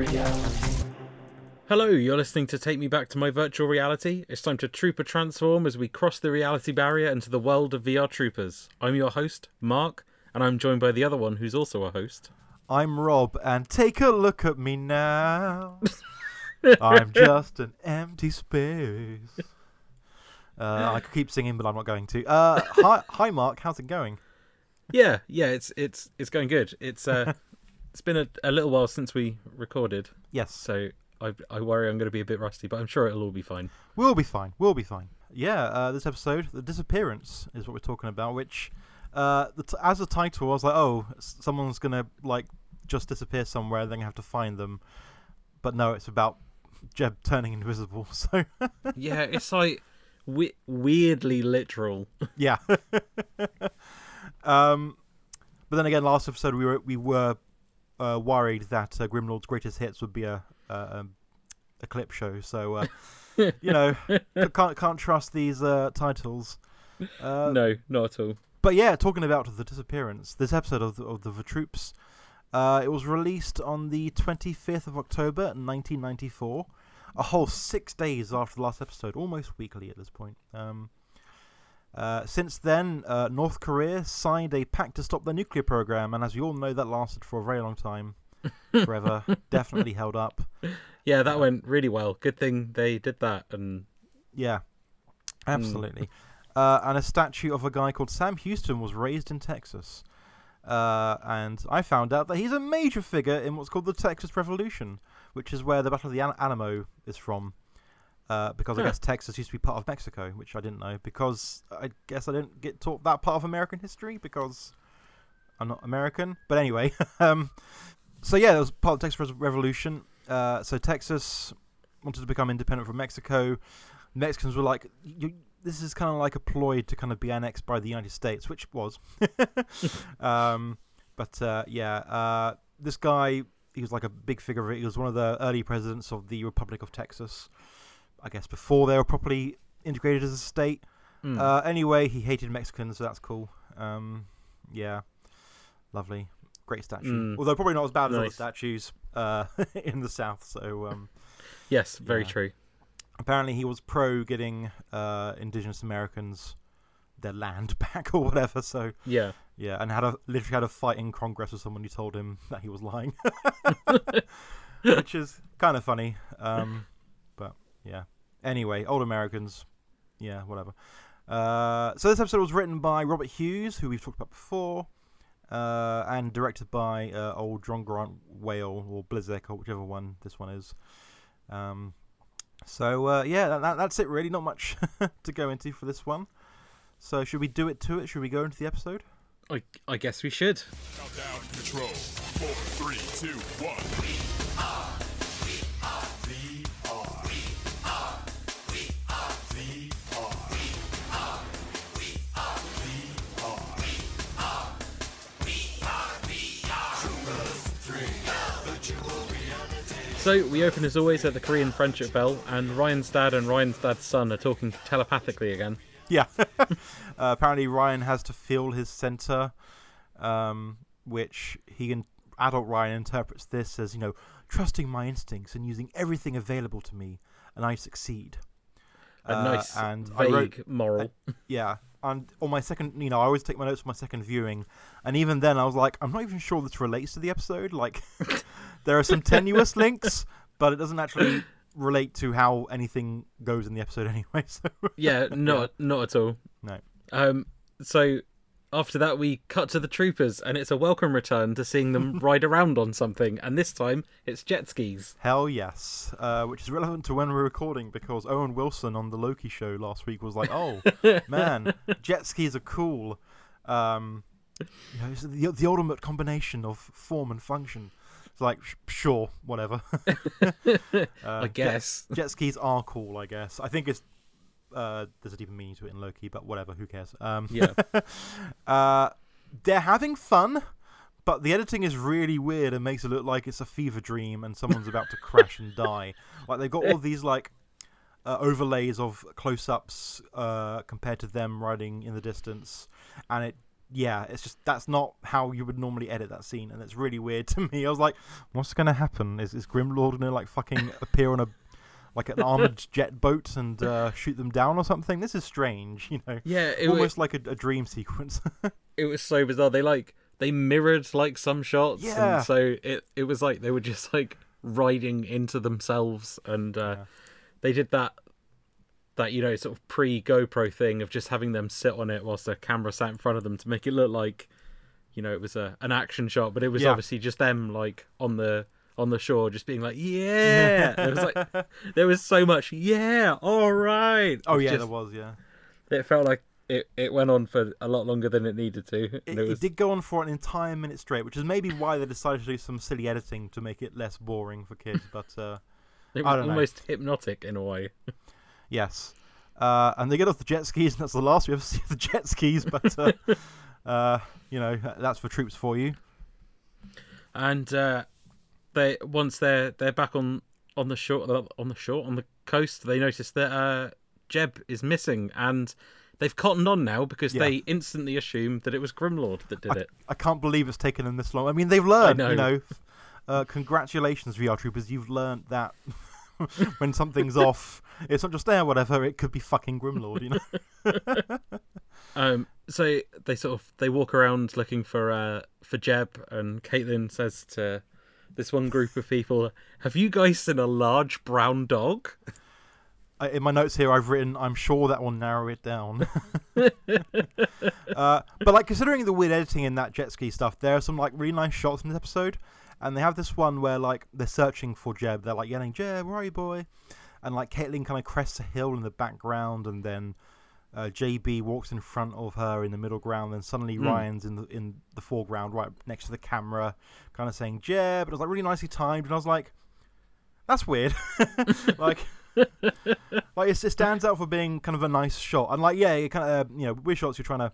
reality. Hello, you're listening to Take Me Back to My Virtual Reality. It's time to Trooper transform as we cross the reality barrier into the world of VR Troopers. I'm your host, Mark, and I'm joined by the other one who's also a host. I'm Rob, and take a look at me now. I'm just an empty space. Uh, I could keep singing, but I'm not going to. Uh, hi, hi, Mark. How's it going? Yeah, yeah, it's it's it's going good. It's uh, it's been a, a little while since we recorded, Yes, so I I worry I'm going to be a bit rusty, but I'm sure it'll all be fine. we'll be fine. We'll be fine. Yeah, uh, this episode, the disappearance, is what we're talking about. Which, uh, the t- as a title, I was like, oh, someone's gonna like just disappear somewhere. They're gonna have to find them. But no, it's about Jeb turning invisible. So Yeah, it's like we- weirdly literal. Yeah. um, but then again, last episode we were we were uh, worried that uh, Grimlord's greatest hits would be a a, um, a clip show. So uh, you know, can't can't trust these uh, titles. Uh, no, not at all. But yeah, talking about the disappearance, this episode of the, of the Troops, uh, it was released on the 25th of October, 1994. A whole six days after the last episode, almost weekly at this point. Um, uh, since then, uh, North Korea signed a pact to stop their nuclear program, and as we all know, that lasted for a very long time. Forever. Definitely held up. Yeah, that went really well. Good thing they did that, and Yeah, absolutely. Uh, and a statue of a guy called Sam Houston was raised in Texas. Uh, and I found out that he's a major figure in what's called the Texas Revolution, which is where the Battle of the Al- Alamo is from. Uh, because I guess Texas used to be part of Mexico, which I didn't know. Because I guess I didn't get taught that part of American history because I'm not American. But anyway, um, so yeah, it was part of the Texas Revolution. Uh, so Texas wanted to become independent from Mexico. Mexicans were like, you, "This is kind of like a ploy to kind of be annexed by the United States," which was. um, but uh, yeah, uh, this guy, he was like a big figure. He was one of the early presidents of the Republic of Texas. I guess before they were properly integrated as a state. mm, Uh, anyway, he hated Mexicans, so that's cool. Um, yeah, lovely, great statue. Mm. Although probably not as bad as other Nice. statues uh, in the South. So um, yes, very yeah. true. apparently, he was pro getting uh, Indigenous Americans their land back or whatever. So Yeah, yeah, and had a literally had a fight in Congress with someone who told him that he was lying, which is kind of funny. Um, yeah. Anyway, old Americans, yeah, whatever. Uh, so this episode was written by Robert Hughes, who we've talked about before, uh, and directed by uh, old John Grant Whale or Blizzek or whichever one this one is. Um, so uh, yeah, that, that, that's it really. Not much to go into for this one. So should we do it to it? Should we go into the episode? I I guess we should. Countdown control. Four, three, two, one. So we open as always at the Korean Friendship Bell, and Ryan's dad and Ryan's dad's son are talking telepathically again. Yeah. uh, apparently, Ryan has to feel his center, um, which he can. Adult Ryan interprets this as you know, trusting my instincts and using everything available to me, and I succeed. A Uh, nice, and I vague wrote- moral. Yeah, and on my second, you know, I always take my notes for my second viewing, and even then, I was like, I'm not even sure this relates to the episode. Like, there are some tenuous links, but it doesn't actually relate to how anything goes in the episode anyway. So yeah, not not at all. no. Um, so after that, we cut to the troopers, and it's a welcome return to seeing them ride around on something, and this time it's jet skis. Hell yes, uh, which is relevant to when we're recording because Owen Wilson on the Loki show last week was like, "Oh man, jet skis are cool." Um, you know, it's the, the ultimate combination of form and function. Like, sh- sure, whatever. Uh, I jet- guess. jet skis are cool. I guess. I think it's uh, there's a deeper meaning to it in Loki, but whatever. Who cares? Um, Yeah. uh, they're having fun, but the editing is really weird and makes it look like it's a fever dream and someone's about to crash and die. Like they've got all these like uh, overlays of close-ups uh, compared to them riding in the distance, and it yeah, it's just that's not how you would normally edit that scene, and it's really weird to me. I was like, what's gonna happen? Is is Grimlord gonna like fucking appear on a like an armored jet boat and uh, shoot them down or something? This is strange, you know. Yeah, it was Almost like a, a dream sequence. it was so bizarre. They like they mirrored like some shots, Yeah. and so it it was like they were just like riding into themselves, and uh, Yeah. they did that that you know sort of pre GoPro thing of just having them sit on it whilst the camera sat in front of them to make it look like you know it was a an action shot, but it was Yeah. obviously just them like on the on the shore just being like yeah it was like there was so much yeah all right oh yeah, just- there was. Yeah, it felt like it, it went on for a lot longer than it needed to it, it was did go on for an entire minute straight, which is maybe why they decided to do some silly editing to make it less boring for kids. But uh, It was don't know. almost hypnotic in a way. Yes. Uh, and they get off the jet skis, and that's the last we ever see of the jet skis. But uh, uh, you know, that's for troops for you. And uh, they once they're they're back on on the shore on the shore on the coast, they notice that uh, Jeb is missing, and they've cottoned on now because Yeah. they instantly assume that it was Grimlord that did it. I can't believe it's taken them this long. I mean, they've learned. know. You know, uh, congratulations, VR troopers. You've learned that when something's off, it's not just there. Whatever, it could be fucking Grimlord. You know. Um, so they sort of they walk around looking for uh, for Jeb, and Caitlin says to this one group of people, "Have you guys seen a large brown dog?" In my notes here, I've written, "I'm sure that will narrow it down." uh, but like considering the weird editing in that jet ski stuff, there are some like really nice shots in this episode, and they have this one where like they're searching for Jeb. They're like yelling, "Jeb, where are you, boy?" And like Caitlin kind of crests a hill in the background, and then uh, JB walks in front of her in the middle ground. Then suddenly Hmm. Ryan's in the in the foreground, right next to the camera, kind of saying Jeb. It was like really nicely timed, and I was like, "That's weird." like like it stands out for being kind of a nice shot and like yeah it kind of uh, you know with shots you're trying to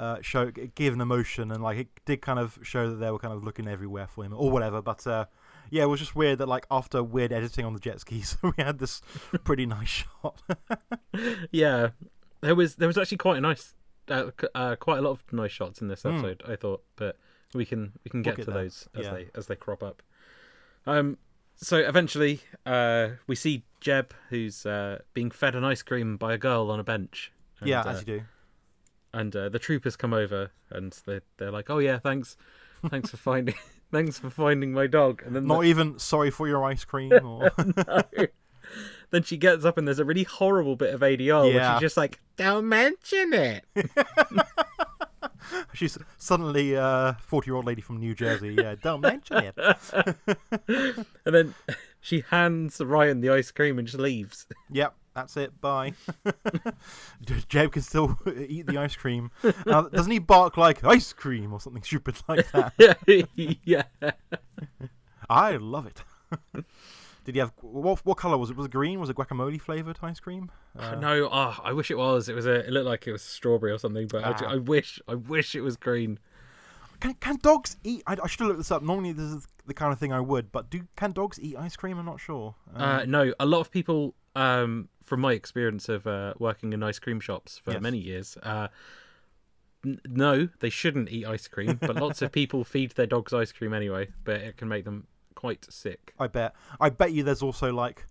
uh, show give an emotion and like it did kind of show that they were kind of looking everywhere for him or whatever but uh, yeah it was just weird that like after weird editing on the jet skis we had this pretty nice shot yeah, there was there was actually quite a nice, uh, uh, quite a lot of nice shots in this episode. I thought, but we can we can Hmm. We'll get get to there. those as Yeah. they as they crop up. Um, so eventually, uh, we see Jeb who's uh being fed an ice cream by a girl on a bench. And, yeah uh, as you do and uh, the troopers come over and they they're like, "Oh yeah, thanks, thanks for finding, thanks for finding my dog." And then not the- even sorry for your ice cream or then she gets up and there's a really horrible bit of ADR where Yeah. she's just like, "Don't mention it." she's suddenly a 40 year old lady from new jersey yeah don't mention it And then she hands Ryan the ice cream and just leaves. Yep, that's it. Bye. Jeb can still eat the ice cream. Now, doesn't he bark like ice cream or something stupid like that? yeah. I love it. Did he have what? What color was it? Was it green? Was it guacamole flavored ice cream? Uh, no, oh, I wish it was. It was a. It looked like it was strawberry or something, but I, Ah. I wish. I wish it was green. Can can dogs eat? I, I should have looked this up. Normally, this is the kind of thing I would, but do can dogs eat ice cream? I'm not sure. Um, Uh, no, a lot of people, um, from my experience of uh, working in ice cream shops for Yes. many years, uh, n- no, they shouldn't eat ice cream. But lots of people feed their dogs ice cream anyway, but it can make them quite sick. I bet. I bet you there's also like.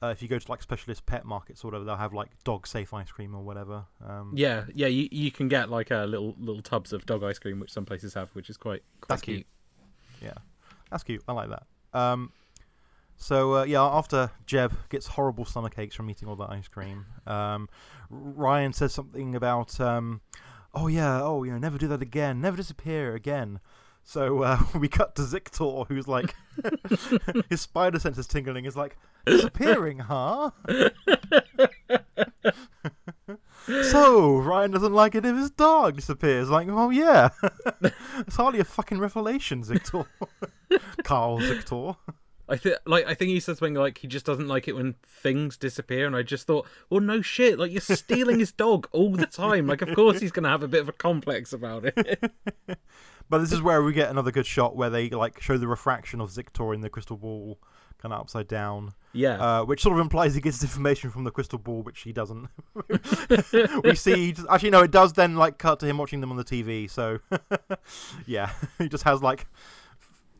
Uh, if you go to like specialist pet markets or whatever, they'll have like dog safe ice cream or whatever. Um, Yeah, yeah, you, you can get like a little little tubs of dog ice cream, which some places have, which is quite, quite That's cute. cute. Yeah, that's cute. I like that. Um, so uh, yeah, after Jeb gets horrible stomach aches from eating all that ice cream, um, Ryan says something about, um, oh yeah, oh you know, never do that again, never disappear again. So uh, we cut to Ziktor, who's like, his spider sense is tingling. Is like disappearing, huh? so Ryan doesn't like it if his dog disappears. Like, oh yeah, it's hardly a fucking revelation, Ziktor. Karl Ziktor. I think, like, I think he said something like he just doesn't like it when things disappear, and I just thought, well, no shit, like you're stealing his dog all the time. Like, of course he's gonna have a bit of a complex about it. But this is where we get another good shot where they like show the refraction of Ziktor in the crystal ball kind of upside down, Yeah. uh, which sort of implies he gets information from the crystal ball, which he doesn't. we see, he just, actually, no, it does then like cut to him watching them on the TV. So, yeah, he just has like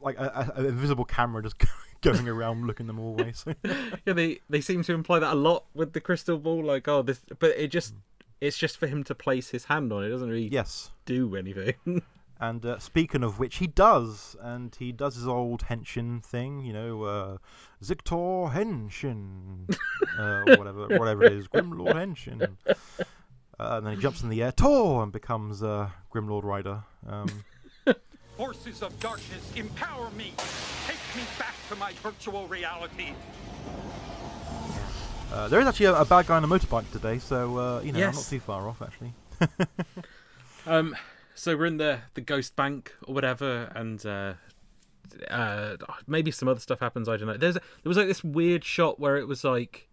like a, a, an invisible camera just going around looking them all away. So. yeah, they they seem to imply that a lot with the crystal ball. Like, oh, this, but it just it's just for him to place his hand on. It doesn't really yes. do anything. And uh, speaking of which, he does, and he does his old henshin thing, you know, uh, Ziktor Henshin, uh, whatever, whatever it is, Grimlord Henshin. Uh, and then he jumps in the air, Tor, and becomes uh, Grimlord Rider. Um, Forces of darkness, empower me! Take me back to my virtual reality! uh, there is actually a, a bad guy on a motorbike today, so uh, you know, I'm not too far off actually. um, so we're in the the ghost bank or whatever, and uh, uh, maybe some other stuff happens. I don't know. There's there was like this weird shot where it was like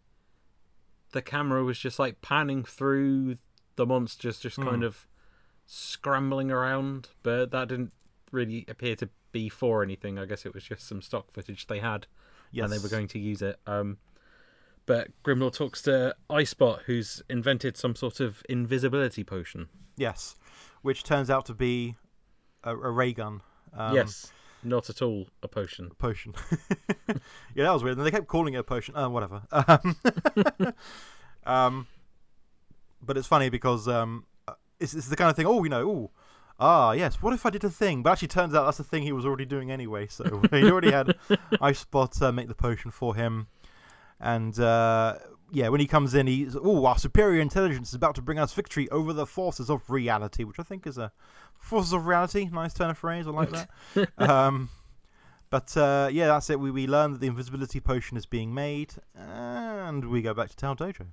the camera was just like panning through the monsters, just kind of scrambling around, but that didn't really appear to be for anything. I guess it was just some stock footage they had. Yes. and they were going to use it. Um, but Grimlord talks to Icebot, who's invented some sort of invisibility potion. Yes, which turns out to be a, a ray gun. Um, yes, not at all a potion. potion. yeah, that was weird. And they kept calling it a potion. Uh, whatever. Um, um, but it's funny because um, uh, it's, it's the kind of thing. Oh, you know, oh, ah, yes. What if I did a thing? But actually, turns out that's the thing he was already doing anyway. So he already had Icebot uh, make the potion for him, and. Uh, yeah, when he comes in, he's oh, our superior intelligence is about to bring us victory over the forces of reality, which I think is a forces of reality. Nice turn of phrase. I like that. um, but uh, yeah, that's it. We, we learn that the invisibility potion is being made, and we go back to Tao Dojo.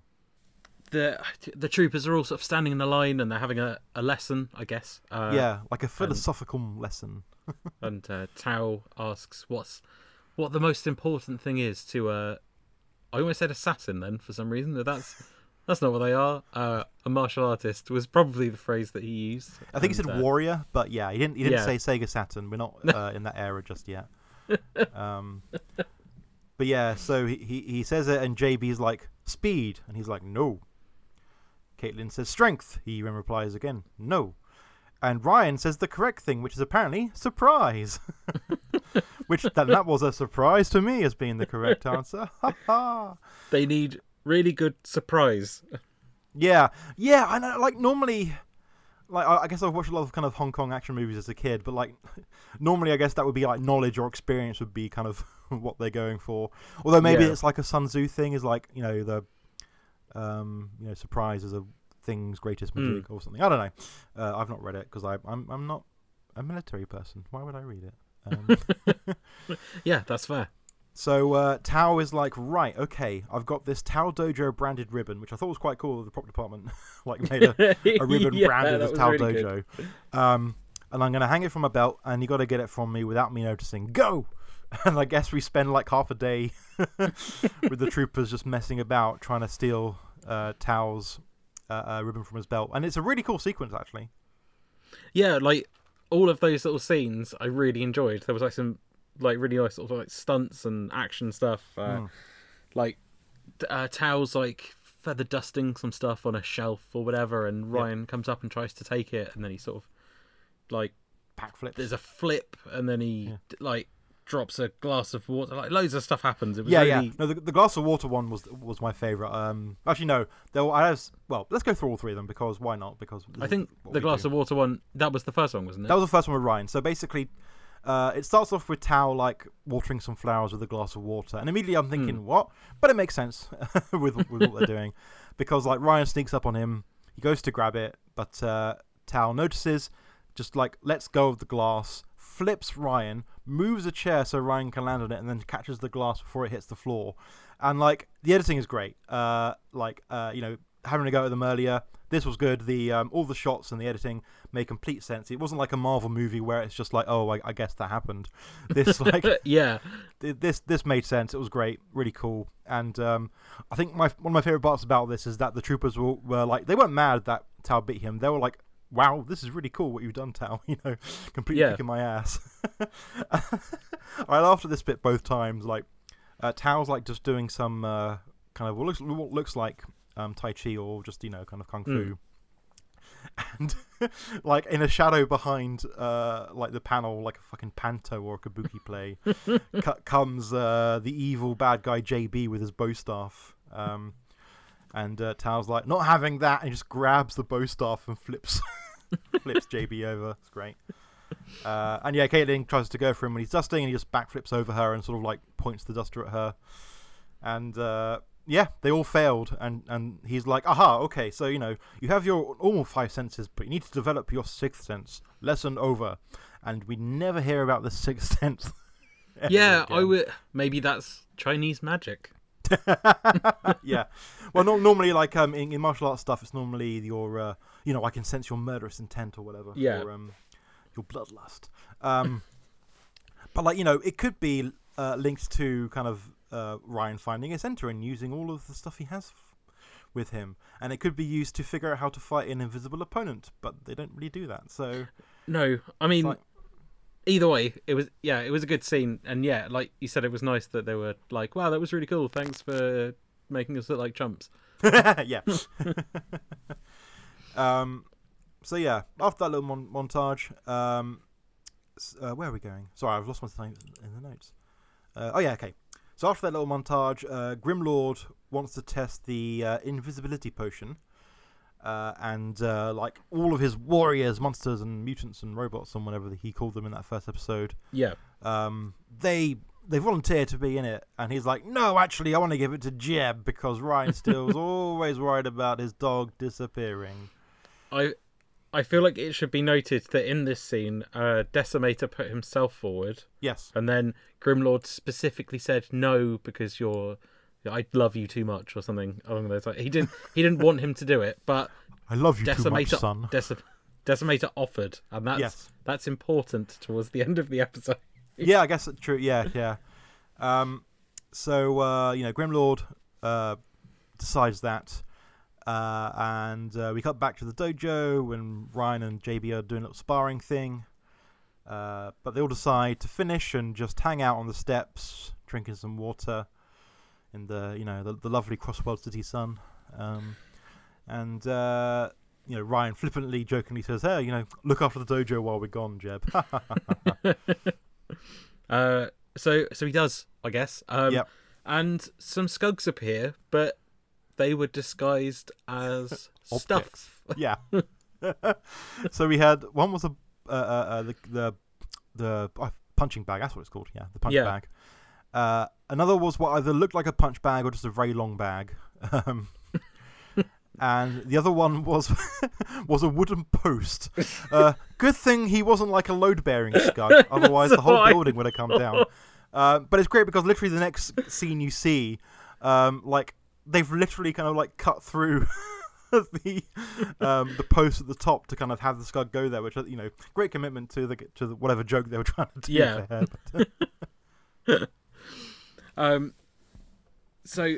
The the troopers are all sort of standing in a line and they're having a, a lesson, I guess. Uh, yeah, like a philosophical lesson. And uh, Tao asks what's what the most important thing is to uh, I almost said assassin then for some reason, but that's that's not what they are. Uh, a martial artist was probably the phrase that he used. I think he said uh, warrior, but yeah, he didn't. He didn't Yeah. say Sega Saturn. We're not uh, in that era just yet. Um, but yeah, so he, he he says it, and JB's like speed, and he's like no. Caitlin says strength. He then replies again no, and Ryan says the correct thing, which is apparently surprise. which that that was a surprise to me as being the correct answer. Ha ha. They need really good surprise. Yeah, yeah. I know. Uh, like normally, like I I guess I've watched a lot of kind of Hong Kong action movies as a kid, but like normally, I guess that would be like knowledge or experience would be kind of what they're going for. Although maybe Yeah. it's like a Sun Tzu thing, is like you know the, um, you know, surprise is a thing's greatest Hmm. magic or something. I don't know. Uh, I've not read it because I'm I'm not a military person. Why would I read it? Um, Yeah, that's fair. So uh, Tao is like, right, okay, I've got this Tao Dojo branded ribbon, which I thought was quite cool. The prop department like made a, a ribbon Yeah, branded as Tao really Dojo. Um, and I'm gonna hang it from my belt, and you got to get it from me without me noticing. Go! And I guess we spend like half a day with the troopers just messing about trying to steal uh, Tao's uh, uh, ribbon from his belt, and it's a really cool sequence actually. Yeah, like all of those little scenes, I really enjoyed. There was like some like really nice sort of like stunts and action stuff. Uh, Hmm. Like uh, Tao's like feather dusting some stuff on a shelf or whatever, and Ryan comes up and tries to take it, and then he sort of like Backflips. there's a flip, and then he d like drops a glass of water. Like loads of stuff happens. It was Yeah, really yeah. No, the, the glass of water one was was my favorite. Um, actually, no. There, were- I have. Well, let's go through all three of them because why not? Because I think the glass do. of water one that was the first one, wasn't it? That was the first one with Ryan. So basically, uh, it starts off with Tao like watering some flowers with a glass of water, and immediately I'm thinking, Hmm. what? But it makes sense with with what they're doing, because like Ryan sneaks up on him, he goes to grab it, but uh, Tao notices, just like lets go of the glass, flips Ryan, moves a chair so Ryan can land on it, and then catches the glass before it hits the floor, and like the editing is great. Uh, like uh, you know, having a go at them earlier. This was good. The um, all the shots and the editing made complete sense. It wasn't like a Marvel movie where it's just like, oh, I, I guess that happened. This like yeah, th- this this made sense. It was great, really cool. And um, I think my one of my favorite parts about this is that the troopers were, were like they weren't mad that Tao beat him. They were like, "Wow, this is really cool what you've done, Tao." You know, completely Yeah. kicking my ass. I laughed at this bit both times. Like Uh, Tao's like just doing some uh, kind of what looks what looks like um, Tai Chi or just you know kind of kung fu. And like in a shadow behind uh, like the panel, like a fucking panto or a kabuki play, co- comes uh, the evil bad guy JB with his bow staff. Um, and uh, Tao's like, not having that, and he just grabs the bow staff and flips flips JB over. It's great. Uh, and yeah, Caitlin tries to go for him when he's dusting, and he just backflips over her and sort of like points the duster at her. And uh, yeah, they all failed, and and he's like, "Aha, okay, so you know you have your normal five senses, but you need to develop your sixth sense." Lesson over, and we never hear about the sixth sense. Yeah, I would. Maybe that's Chinese magic. yeah. Well, not normally like um in, in martial arts stuff, it's normally your uh, you know I can sense your murderous intent or whatever. Yeah. Or um your bloodlust. Um, but like you know it could be uh, linked to kind of uh, Ryan finding a center and using all of the stuff he has f- with him, and it could be used to figure out how to fight an invisible opponent. But they don't really do that. So No, I mean, like- either way, it was yeah, it was a good scene, and yeah, like you said, it was nice that they were like, "Wow, that was really cool. Thanks for making us look like chumps." yeah. um, so yeah, after that little mon- montage, um, uh, where are we going? Sorry, I've lost my time in the notes. Uh, oh yeah, okay. So after that little montage, uh, Grimlord wants to test the uh, invisibility potion, uh, and uh, like all of his warriors, monsters, and mutants and robots, and whatever he called them in that first episode, Yeah, um, they they volunteer to be in it, and he's like, "No, actually, I want to give it to Jeb because Ryan Steele's always worried about his dog disappearing." I I feel like it should be noted that in this scene, uh, Decimator put himself forward, Yes, and then Grimlord specifically said no because you're. I love you too much, or something along those lines. He didn't. He didn't want him to do it, but I love you too much, son. Deci- Decimator offered, and that's Yes. that's important towards the end of the episode. yeah, I guess that's true. Yeah, yeah. Um, so uh, you know, Grimlord uh, decides that, uh, and uh, we cut back to the dojo when Ryan and JB are doing a little sparring thing. Uh, but they all decide to finish and just hang out on the steps, drinking some water in the you know the, the lovely Crossworld City sun. Um, and uh, you know Ryan flippantly, jokingly says, "Hey, you know, look after the dojo while we're gone, Jeb." Uh, so so he does, I guess. Um, Yep. And some skugs appear, but they were disguised as stuff. yeah. so we had one was a uh, uh, uh, the the the uh, punching bag. That's what it's called. Yeah, the punching Yeah. bag. Uh, another was what either looked like a punch bag or just a very long bag. Um, and the other one was was a wooden post. Uh, good thing he wasn't like a load bearing skug, otherwise the whole building would have come down. Uh, but it's great because literally the next scene you see, um, like they've literally kind of like cut through the um, the post at the top to kind of have the skug go there, which you know, great commitment to the to the, whatever joke they were trying to do Yeah. there. But, Um, so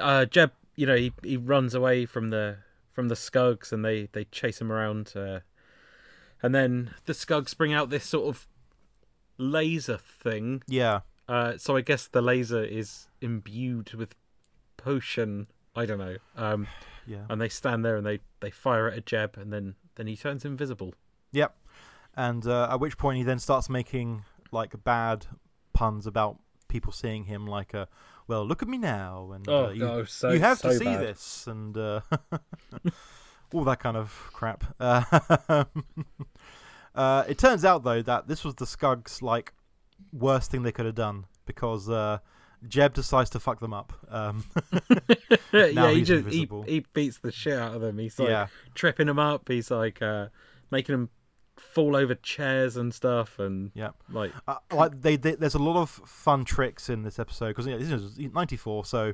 uh, Jeb, you know, he he runs away from the from the skugs, and they they chase him around. Uh, and then the skugs bring out this sort of laser thing. yeah, Uh, so I guess the laser is imbued with potion. I don't know. Um, yeah, and they stand there and they they fire at Jeb, and then then he turns invisible. yep. And uh, at which point he then starts making like bad puns about people seeing him, like a well, look at me now, and Oh, uh, you, no, so- you have so to see bad. this, and uh, all that kind of crap. Uh, it turns out though that this was the Skugs like worst thing they could have done because uh, Jeb decides to fuck them up. Um, yeah, he just he, he beats the shit out of them. He's like Yeah. tripping them up. He's like uh, making them fall over chairs and stuff, and yeah like uh, like they, they, there's a lot of fun tricks in this episode because you know, this is 94, so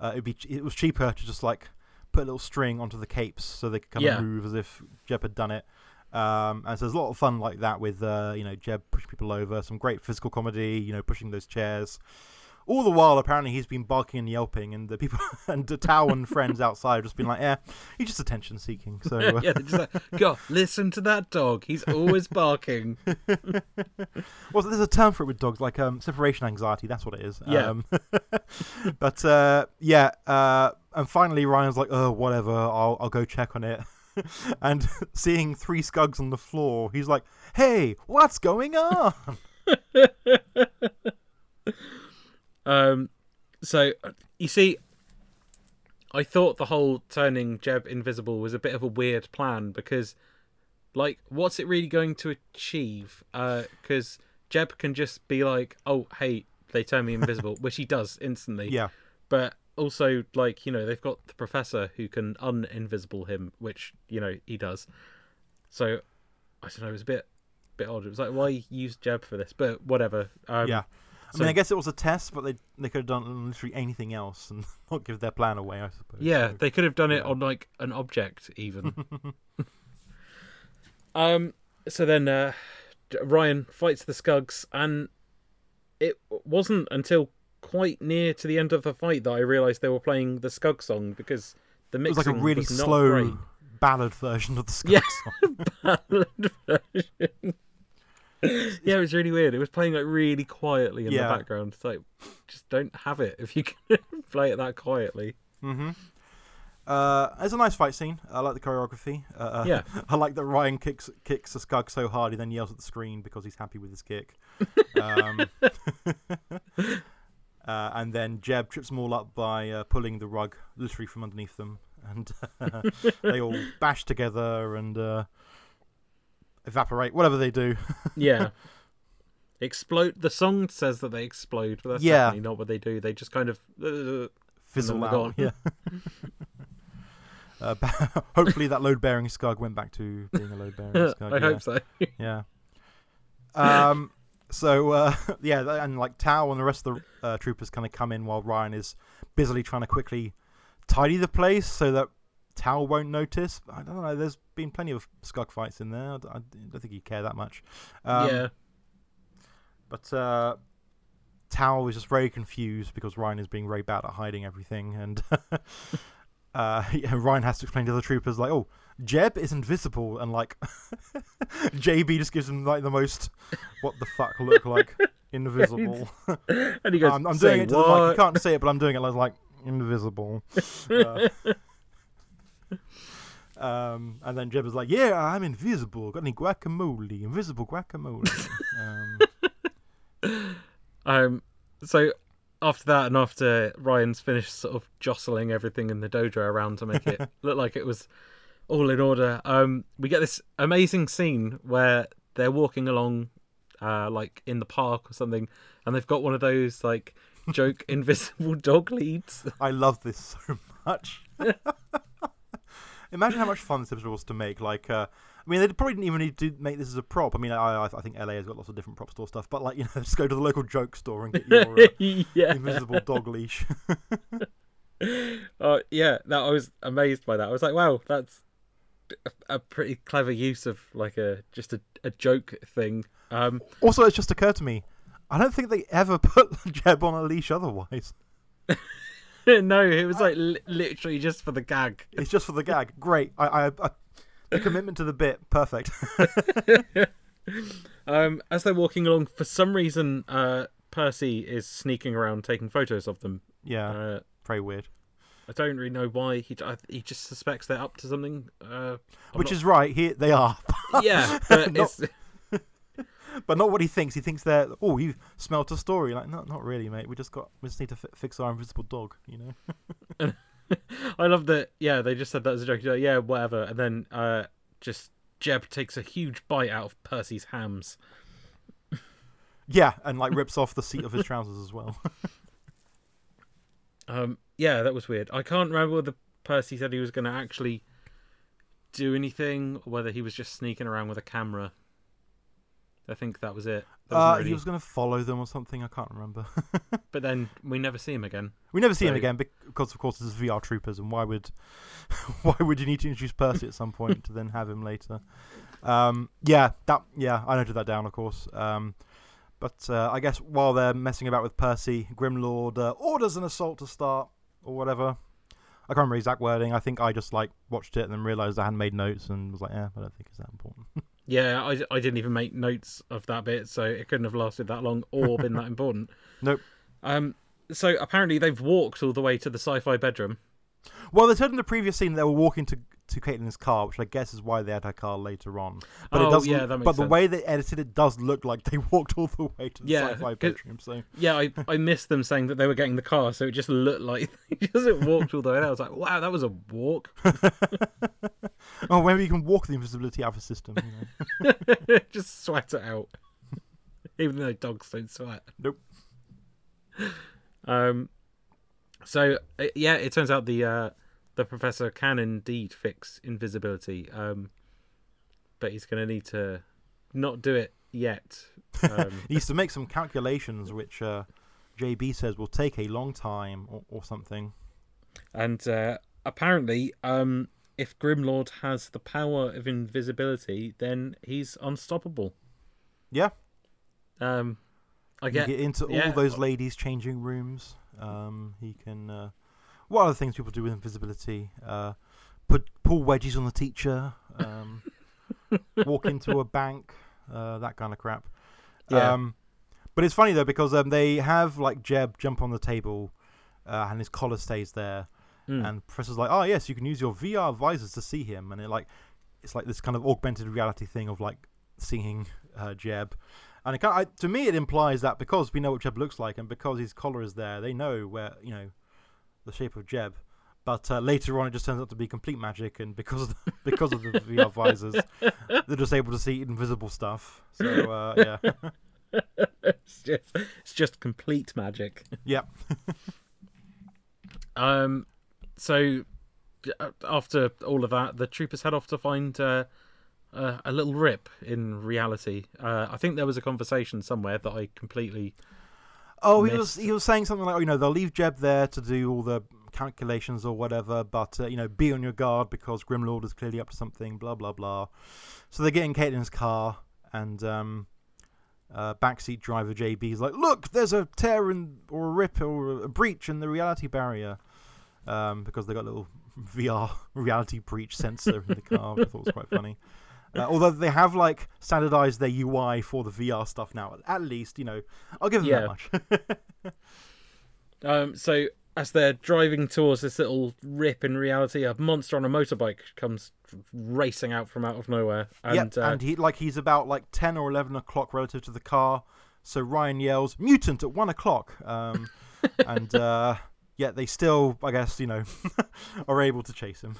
uh, it'd be it was cheaper to just like put a little string onto the capes so they could kind Yeah. of move as if Jeb had done it. Um, and so there's a lot of fun like that with uh, you know Jeb pushing people over, some great physical comedy, you know pushing those chairs, all the while, apparently, he's been barking and yelping, and the people and the Tao and friends outside have just been like, "Yeah, he's just attention seeking." So uh, yeah, they're just like, God, listen to that dog. He's always barking. Well, there's a term for it with dogs, like um, separation anxiety. That's what it is. Yeah. Um, but uh, yeah, uh, and finally Ryan's like, "Oh, whatever. I'll I'll go check on it." and seeing three skugs on the floor, he's like, "Hey, what's going on?" Um, so uh, you see, I thought the whole turning Jeb invisible was a bit of a weird plan because, like, what's it really going to achieve? Uh, because Jeb can just be like, "Oh, hey, they turn me invisible," which he does instantly. yeah, But also, like, you know, they've got the professor who can uninvisible him, which you know he does. So I don't know. It was a bit, bit odd. It was like, why use Jeb for this? But whatever. Um, yeah. I so- mean, I guess it was a test, but they they could have done literally anything else and not give their plan away. I suppose. Yeah, So- they could have done it on like an object even. um so then uh Ryan fights the Skugs and it wasn't until quite near to the end of the fight that I realized they were playing the Skug song because the it mixing was like a really slow great. ballad version of the Skug Yeah. song. ballad version. yeah, it was really weird. It was playing like really quietly in Yeah. the background. It's like just don't have it if you can play it that quietly. Mm-hmm. Uh, it's a nice fight scene. I like the choreography. Uh, Yeah. I like that Ryan kicks kicks a skug so hard he then yells at the screen because he's happy with his kick. Um, uh, and then Jeb trips them all up by uh, pulling the rug literally from underneath them, and they all bash together and uh, evaporate. Whatever they do. Yeah. Explode. The song says that they explode, but that's Yeah. definitely not what they do. They just kind of. Uh, fizzle out. Yeah. uh, hopefully that load bearing skug went back to being a load bearing skug. I yeah. hope so. Yeah. Um. So uh, yeah, and like Tao and the rest of the uh, troopers kind of come in while Ryan is busily trying to quickly tidy the place so that Tao won't notice. I don't know. There's been plenty of skug fights in there. I don't think he'd care that much. Um, yeah. But uh, Tao is just very confused because Ryan is being very bad at hiding everything, and uh, yeah, Ryan has to explain to the troopers like, "Oh, Jeb is invisible," and like JB just gives him like the most what the fuck look like invisible. And he goes, I'm, I'm doing it to the mic. You can't say it, but I'm doing it like, like invisible. Uh, um, and then Jeb is like, "Yeah, I'm invisible. Got any guacamole? Invisible guacamole." um, Um. So after that, and after Ryan's finished sort of jostling everything in the dojo around to make it look like it was all in order, um, we get this amazing scene where they're walking along, uh, like in the park or something, and they've got one of those like joke invisible dog leads. I love this so much. Imagine how much fun this episode was to make. Like, uh, I mean, they probably didn't even need to make this as a prop. I mean, I, I I think LA has got lots of different prop store stuff, but like, you know, just go to the local joke store and get your uh, yeah. invisible dog leash. Oh yeah, that I was amazed by that. I was like, wow, that's a- a pretty clever use of like a just a, a joke thing. Um, also, it's just occurred to me, I don't think they ever put Jeb on a leash otherwise. no, it was like li- literally just for the gag. It's just for the gag. Great. I, I, I the commitment to the bit, perfect. Um, as they're walking along, for some reason, uh, Percy is sneaking around taking photos of them. yeah, Uh, very weird. I don't really know why. He I, he just suspects they're up to something. Uh, Which not- is right. Here they are, yeah, but Not- it's but not what he thinks. He thinks they're. Oh, you smelt a story. Like, not, not really, mate. We just got. We just need to fi- fix our invisible dog. You know. I love that. Yeah, they just said that as a joke. Like, yeah, whatever. And then uh, just Jeb takes a huge bite out of Percy's hams. Yeah, and like rips off the seat of his trousers as well. Um, yeah, that was weird. I can't remember whether Percy said he was going to actually do anything, or whether he was just sneaking around with a camera. I think that was it. Wasn't Uh, really- He was going to follow them or something. I can't remember. But then we never see him again. we never see him again because, of course, this is VR Troopers, and why would why would you need to introduce Percy at some point to then have him later? Um, yeah, that yeah, I noted that down, of course. Um, But uh, I guess while they're messing about with Percy, Grimlord uh, orders an assault to start or whatever. I can't remember the exact wording. I think I just like watched it and then realized I hadn't made notes and was like, "Yeah, I don't think it's that important." Yeah, I, I didn't even make notes of that bit, so it couldn't have lasted that long or been that important. nope. Um, so apparently they've walked all the way to the sci-fi bedroom. Well, they said in the previous scene they were walking to to Caitlin's car, which I guess is why they had her car later on. But Oh, it does. yeah, that makes but the way they edited it does look like they walked all the way to the Yeah, sci-fi bedroom. So Yeah, I, I missed them saying that they were getting the car, so it just looked like they just walked all the way there. I was like, wow, that was a walk. oh, maybe you can walk the invisibility out of the system. You know? just sweat it out. Even though dogs don't sweat. Nope. Um, so uh, yeah, it turns out the uh, the professor can indeed fix invisibility, um, but he's going to need to not do it yet. Um, he needs to make some calculations, which uh, JB says will take a long time or, or something. and uh, apparently, um, if Grimlord has the power of invisibility, then he's unstoppable. Yeah, Um, I get, can get into yeah. all those ladies' changing rooms. Um, he can. Uh, what other things people do with invisibility? Uh, put pull wedges on the teacher. Um, walk into a bank. Uh, that kind of crap. Yeah. Um, but it's funny though because um, they have like Jeb jump on the table, uh, and his collar stays there, Mm. and Professor's like, "Oh yes, you can use your VR visors to see him," and it like it's like this kind of augmented reality thing of like seeing uh, Jeb, and it kind I, to me it implies that because we know what Jeb looks like and because his collar is there, they know where you know the shape of Jeb. But uh, later on, it just turns out to be complete magic, and because of the, because of the VR visors, they're just able to see invisible stuff. So uh, yeah, it's just it's just complete magic. yeah. Um, so uh, after all of that, the troopers head off to find uh, uh, a little rip in reality. Uh, I think there was a conversation somewhere that I completely. Oh, he was he was saying something like, oh, you know, they'll leave Jeb there to do all the calculations or whatever, but uh, you know, be on your guard because Grimlord is clearly up to something. Blah blah blah. So they get in Caitlin's car, and um, uh, backseat driver JB is like, look, there's a tear in, or a rip or a breach in the reality barrier, um, because they got a little VR reality breach sensor in the car, which I thought it was quite funny. Uh, although they have like standardized their UI for the VR stuff now, at least you know, I'll give them Yeah. that much. Um, so as they're driving towards this little rip in reality, a monster on a motorbike comes racing out from out of nowhere, and, yep, uh, and he like he's about like ten or eleven o'clock relative to the car. So Ryan yells "mutant" at one o'clock, um, and uh, yet they still, I guess, you know, are able to chase him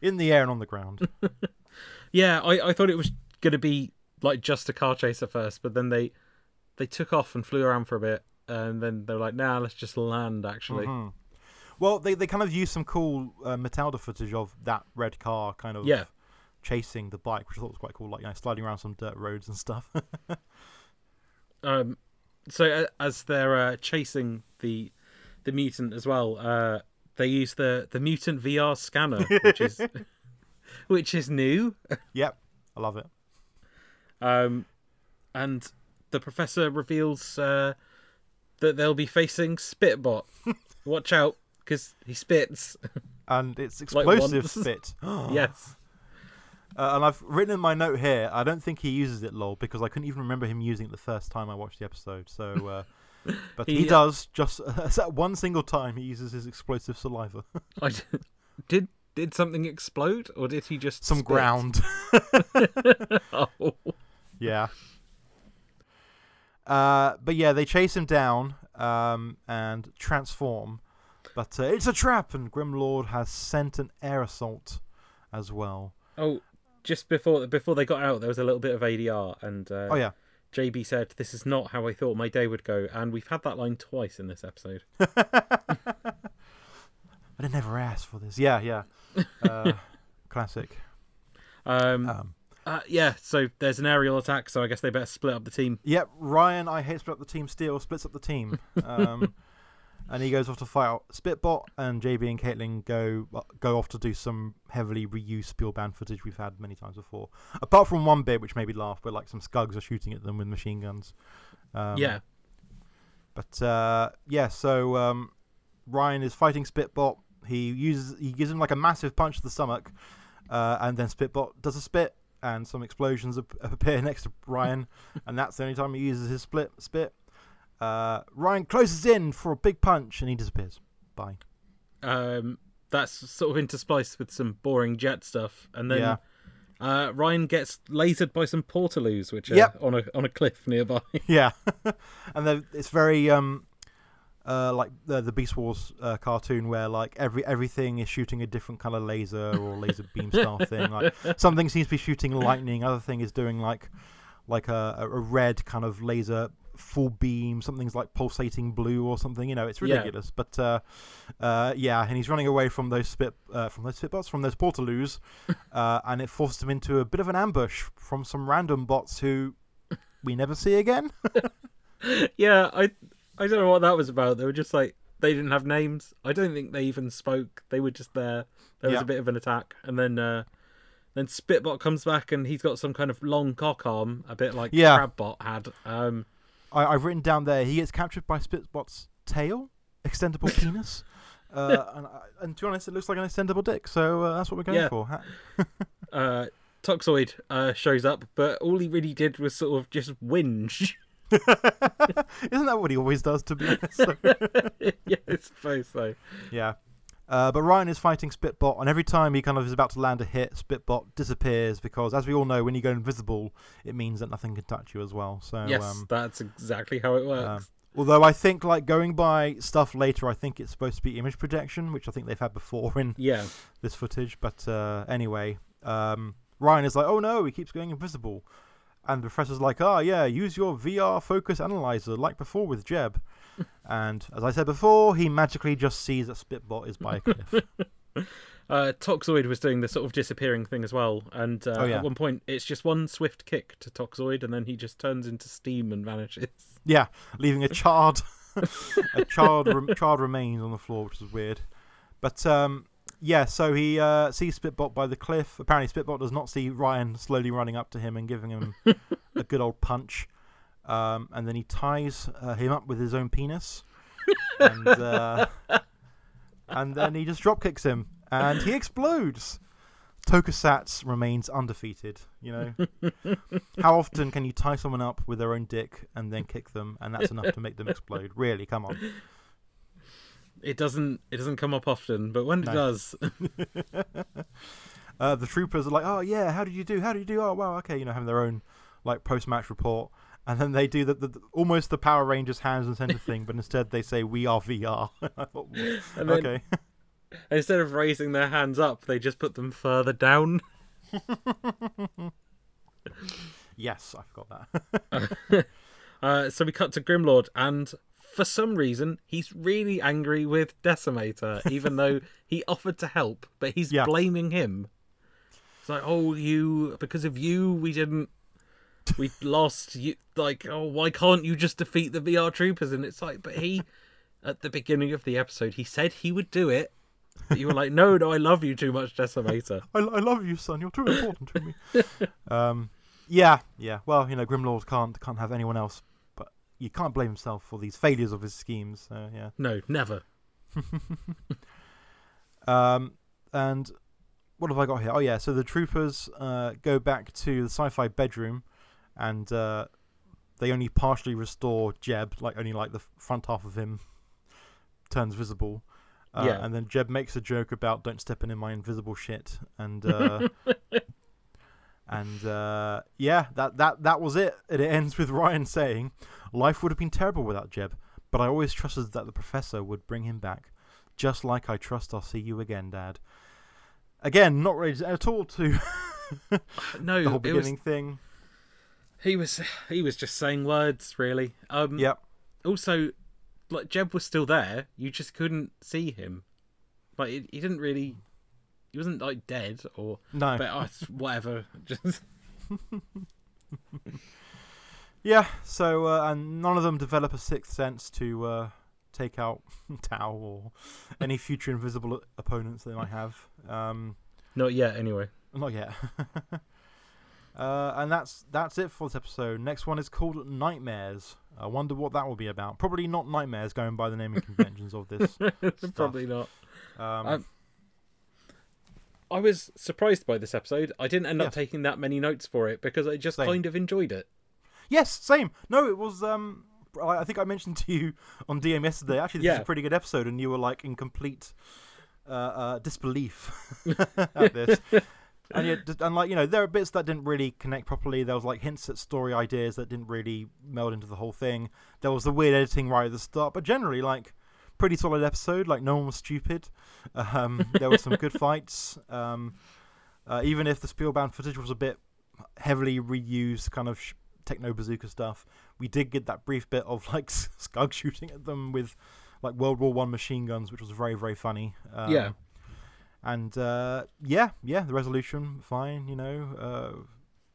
in the air and on the ground. Yeah, I, I thought it was gonna be like just a car chase at first, but then they they took off and flew around for a bit, and then they're like, "Nah, let's just land." Actually, Mhm. Well, they they kind of used some cool uh, Metalder footage of that red car kind of Yeah. chasing the bike, which I thought was quite cool, like you know, sliding around some dirt roads and stuff. um, so as they're uh, chasing the the mutant as well, uh, they use the the mutant VR scanner, which is which is new. yep, I love it. Um, and the professor reveals uh, that they'll be facing Spitbot. Watch out, because he spits. And it's explosive once. spit. yes. Uh, and I've written in my note here. I don't think he uses it, lol, because I couldn't even remember him using it the first time I watched the episode. So, uh, but he, He- does just at one single time. He uses his explosive saliva, I did. Did something explode, or did he just some spit? ground. Oh. yeah. Uh, but yeah, they chase him down um, and transform. But uh, it's a trap, and Grimlord has sent an air assault as well. Oh, just before before they got out, there was a little bit of ADR, and uh, Oh yeah, JB said, "This is not how I thought my day would go," and we've had that line twice in this episode. I never asked for this. Yeah, yeah. Uh, classic. Um, Um, uh, yeah, so there's an aerial attack, so I guess they better split up the team. Yep, Ryan, I hate split up the team. Steel splits up the team. Um, and he goes off to fight out Spitbot, and JB and Caitlin go go off to do some heavily reused Spielban footage we've had many times before. Apart from one bit which made me laugh, where like some Skugs are shooting at them with machine guns. Um, yeah, But uh, yeah, so um, Ryan is fighting Spitbot. He uses he gives him like a massive punch to the stomach, uh, and then Spitbot does a spit, and some explosions appear next to Ryan, and that's the only time he uses his split spit. Uh, Ryan closes in for a big punch, and he disappears. Bye. um, that's sort of interspliced with some boring jet stuff, and then Yeah. uh, Ryan gets lasered by some portaloos, which are Yep. on a on a cliff nearby. Yeah, and then it's very um, uh, like the the Beast Wars uh, cartoon where like every everything is shooting a different kind of laser or laser beam style thing. Like something seems to be shooting lightning, other thing is doing like like a, a red kind of laser full beam. Something's like pulsating blue or something. You know, it's Yeah. ridiculous. But uh, uh, yeah, and he's running away from those spit uh, from those spitbots from those portaloos, uh, and it forced him into a bit of an ambush from some random bots who we never see again. yeah, I I don't know what that was about. They were just like they didn't have names. I don't think they even spoke. They were just there. There was Yeah. a bit of an attack, and then uh, then Spitbot comes back and he's got some kind of long cock arm, a bit like Yeah. Crabbot had. Um, I, I've written down there he gets captured by Spitbot's tail, extendable penis. Uh, and, and to be honest, it looks like an extendable dick, so uh, that's what we're going Yeah. for. Uh, Toxoid uh, shows up, but all he really did was sort of just whinge. Isn't that what he always does, to be honest? Yeah, I suppose so. yeah. Uh, but Ryan is fighting Spitbot, and every time he kind of is about to land a hit, Spitbot disappears because, as we all know, when you go invisible, it means that nothing can touch you as well. So, yes, um, that's exactly how it works. Um, although I think, like going by stuff later, I think it's supposed to be image projection, which I think they've had before in yeah, this footage. But uh, anyway, um, Ryan is like, "Oh no, he keeps going invisible," and the professor's like, "Ah, yeah, use your VR focus analyzer like before with Jeb." and as I said before, he magically just sees that Spitbot is by a cliff. uh, Toxoid was doing the sort of disappearing thing as well, and uh, Oh, yeah. at one point it's just one swift kick to Toxoid, and then he just turns into steam and vanishes. yeah, leaving a charred, a charred, rem- charred remains on the floor, which is weird. But um, yeah, so he uh, sees Spitbot by the cliff. Apparently, Spitbot does not see Ryan slowly running up to him and giving him a good old punch. Um, and then he ties uh, him up with his own penis, and uh, and then he just drop kicks him, and he explodes. Tokusatsu remains undefeated. You know, how often can you tie someone up with their own dick and then kick them, and that's enough to make them explode? Really, come on. It doesn't it doesn't come up often, but when it does, Uh, the troopers are like, "Oh yeah, how did you do? How did you do? Oh wow, okay." You know, having their own like post-match report, and then they do the, the, almost the Power Rangers hands and center thing, but instead they say, "We are VR." Thought, then- okay, instead of raising their hands up, they just put them further down. yes, I forgot that. Uh, so we cut to Grimlord, and for some reason, he's really angry with Decimator, even though he offered to help, but he's Yeah. blaming him. It's like, oh, you, because of you, we didn't, we lost. You like, oh, why can't you just defeat the VR troopers? And it's like, but he, at the beginning of the episode, he said he would do it. But you were like, no, no, I love you too much, Decimator. I, I love you, son. You're too important to me. um, yeah, yeah. Well, you know, Grimlord can't can't have anyone else, you can't blame himself for these failures of his schemes. So yeah. No, never. Um, and what have I got here? Oh yeah, so the troopers uh, go back to the sci-fi bedroom, and uh, they only partially restore Jeb, like only like the front half of him turns visible. Uh, Yeah. And then Jeb makes a joke about "Don't step in my invisible shit," and uh, and uh, yeah, that that that was it. And it ends with Ryan saying, "Life would have been terrible without Jeb, but I always trusted that the professor would bring him back." just like I trust I'll see you again, Dad. Again, not related at all to No, the whole it was, beginning thing. he was he was just saying words, really. Um, Yep. also like Jeb was still there, you just couldn't see him. Like he, he didn't really he wasn't like dead or No. but uh, whatever. Just Yeah. So, uh, and none of them develop a sixth sense to uh, take out Tao or any future invisible opponents they might have. Um, Not yet, anyway. not yet. uh, and that's that's it for this episode. Next one is called Nightmares. I wonder what that will be about. Probably not nightmares, going by the naming conventions of this. Probably not. Um, Um, I was surprised by this episode. I didn't end up taking that many notes for it because I just Same. kind of enjoyed it. Yes, same. No, it was. Um, I I think I mentioned to you on DM yesterday. Actually, this is a pretty good episode, and you were like in complete uh, uh, disbelief at this. and yet, and like you know, there are bits that didn't really connect properly. There was like hints at story ideas that didn't really meld into the whole thing. There was the weird editing right at the start, but generally, like pretty solid episode. Like no one was stupid. Um, there were some good fights. Um, uh, even if the Spielban footage was a bit heavily reused, kind of sh- techno bazooka stuff, we did get that brief bit of like Skug shooting at them with like World War One machine guns, which was very very funny. Um, Yeah. and uh, yeah, yeah, the resolution fine, you know, uh,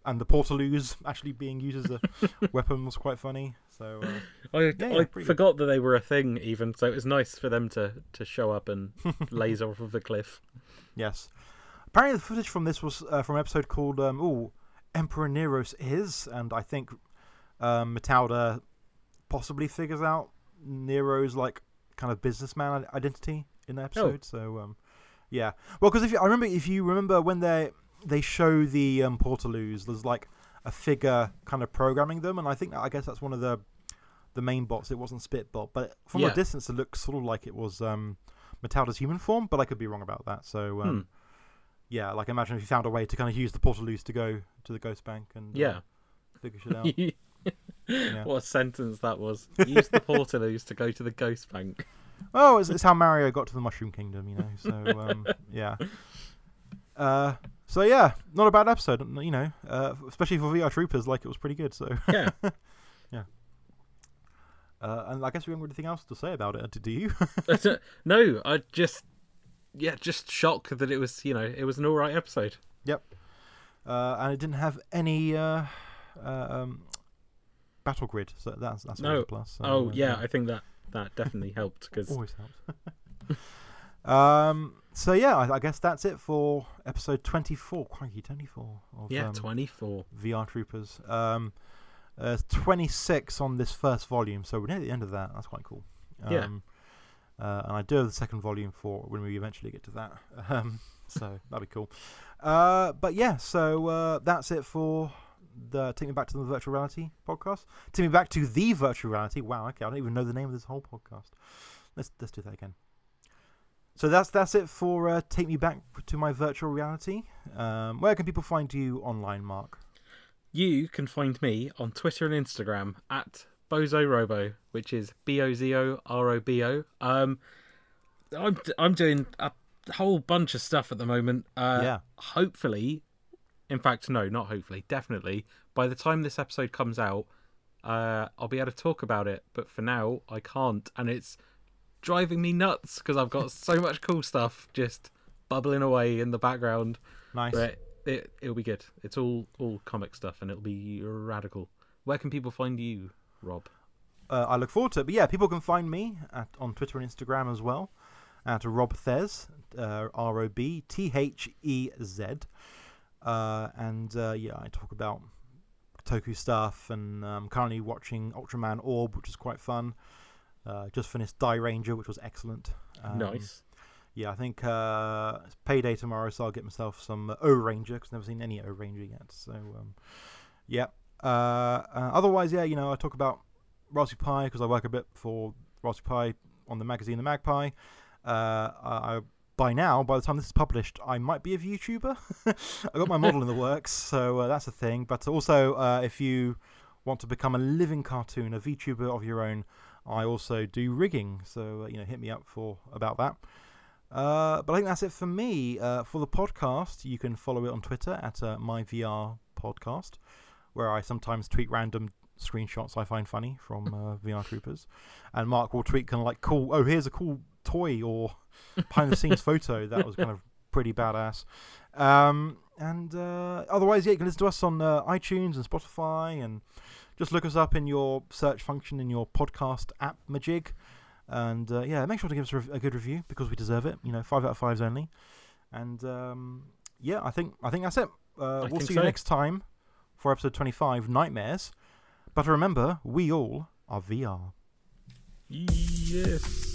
and the portaloos actually being used as a weapon was quite funny. So uh, I, yeah, I good. forgot that they were a thing, even so. It was nice for them to, to show up and laser off of the cliff. yes, apparently the footage from this was uh, from an episode called um, "Oh, Emperor Neros is," and I think um, Matilda possibly figures out Nero's like kind of businessman identity in the episode. So um, yeah, well, because if you, I remember, if you remember when they they show the um, Portaloos, there's like a figure kind of programming them, and I think I guess that's one of the the main bots. It wasn't Spitbot, but from Yeah. a distance, it looks sort of like it was um, Matilda's human form, but I could be wrong about that. So um, Hmm. Yeah, like imagine if you found a way to kind of use the Portaloos to go to the Ghost Bank and uh, Yeah. figure shit out. Yeah. What a sentence that was. Use the portaloos to go to the ghost bank. Oh, it's, it's how Mario got to the Mushroom Kingdom, you know. So um, yeah. Uh, so yeah, not a bad episode, you know. Uh, especially for VR Troopers, like it was pretty good. So Yeah. uh, and I guess we haven't got anything else to say about it. Do you? no, I just yeah, just shock that it was you know it was an all right episode. yep. Uh, and it didn't have any uh, uh, um, battle grid, so that's that's No. a plus. So, oh uh, yeah, I think that that definitely helped because always helps. um. So yeah, I, I guess that's it for episode twenty-four. Crikey, twenty-four. Of, yeah, um, twenty four. VR Troopers. Um, uh, 26 on this first volume, so we're near the end of that. That's quite cool. Um, Yeah. Uh, and I do have the second volume for when we eventually get to that. Um, so that'd be cool. Uh, but yeah, so uh, that's it for the Take Me Back to the Virtual Reality podcast. Take Me Back to the Virtual Reality. Wow, okay, I don't even know the name of this whole podcast. Let's let's do that again. So that's that's it for uh, Take Me Back to My Virtual Reality. Um, where can people find you online, Mark? You can find me on Twitter and Instagram at BozoRobo, which is B O Z O R O B O. Um, I'm I'm doing a whole bunch of stuff at the moment. Uh, Yeah. Hopefully, in fact, no, not hopefully, definitely. By the time this episode comes out, uh, I'll be able to talk about it. But for now, I can't, and it's driving me nuts because I've got so much cool stuff just bubbling away in the background. Nice. But it it'll be good. It's all all comic stuff, and it'll be radical. Where can people find you, Rob? uh, I look forward to it. But yeah, people can find me at, on Twitter and Instagram as well at Rob Thez, uh, R O B T H E Z. Uh, and uh, yeah, I talk about Toku stuff, and I'm currently watching Ultraman Orb, which is quite fun. Uh, just finished Dairanger, which was excellent. Um, nice. Yeah, I think uh, it's payday tomorrow, so I'll get myself some Ohranger because I've never seen any Ohranger yet. So, um, yeah. Uh, uh, otherwise, yeah, you know, I talk about Raspberry Pi because I work a bit for Raspberry Pi on the magazine The MagPi. Uh, I, by now, by the time this is published, I might be a YouTuber. I got my model in the works, so uh, that's a thing. But also, uh, if you want to become a living cartoon, a VTuber of your own, I also do rigging. So uh, you know, hit me up for about that. Uh, but I think that's it for me. Uh, for the podcast, you can follow it on Twitter at uh, myVR Podcast, where I sometimes tweet random screenshots I find funny from uh, VR Troopers, and Mark will tweet kind of like cool. Oh, here's a cool toy or behind the scenes photo that was kind of pretty badass. Um, and uh, otherwise, yeah, you can listen to us on uh, iTunes and Spotify, and just look us up in your search function in your podcast app, Majig. And uh, yeah, make sure to give us a, re- a, good review because we deserve it. You know, five out of fives only. And um, yeah, I think I think that's it. Uh, we'll see so. you next time for episode 25 Nightmares. But remember, we all are VR. Yes.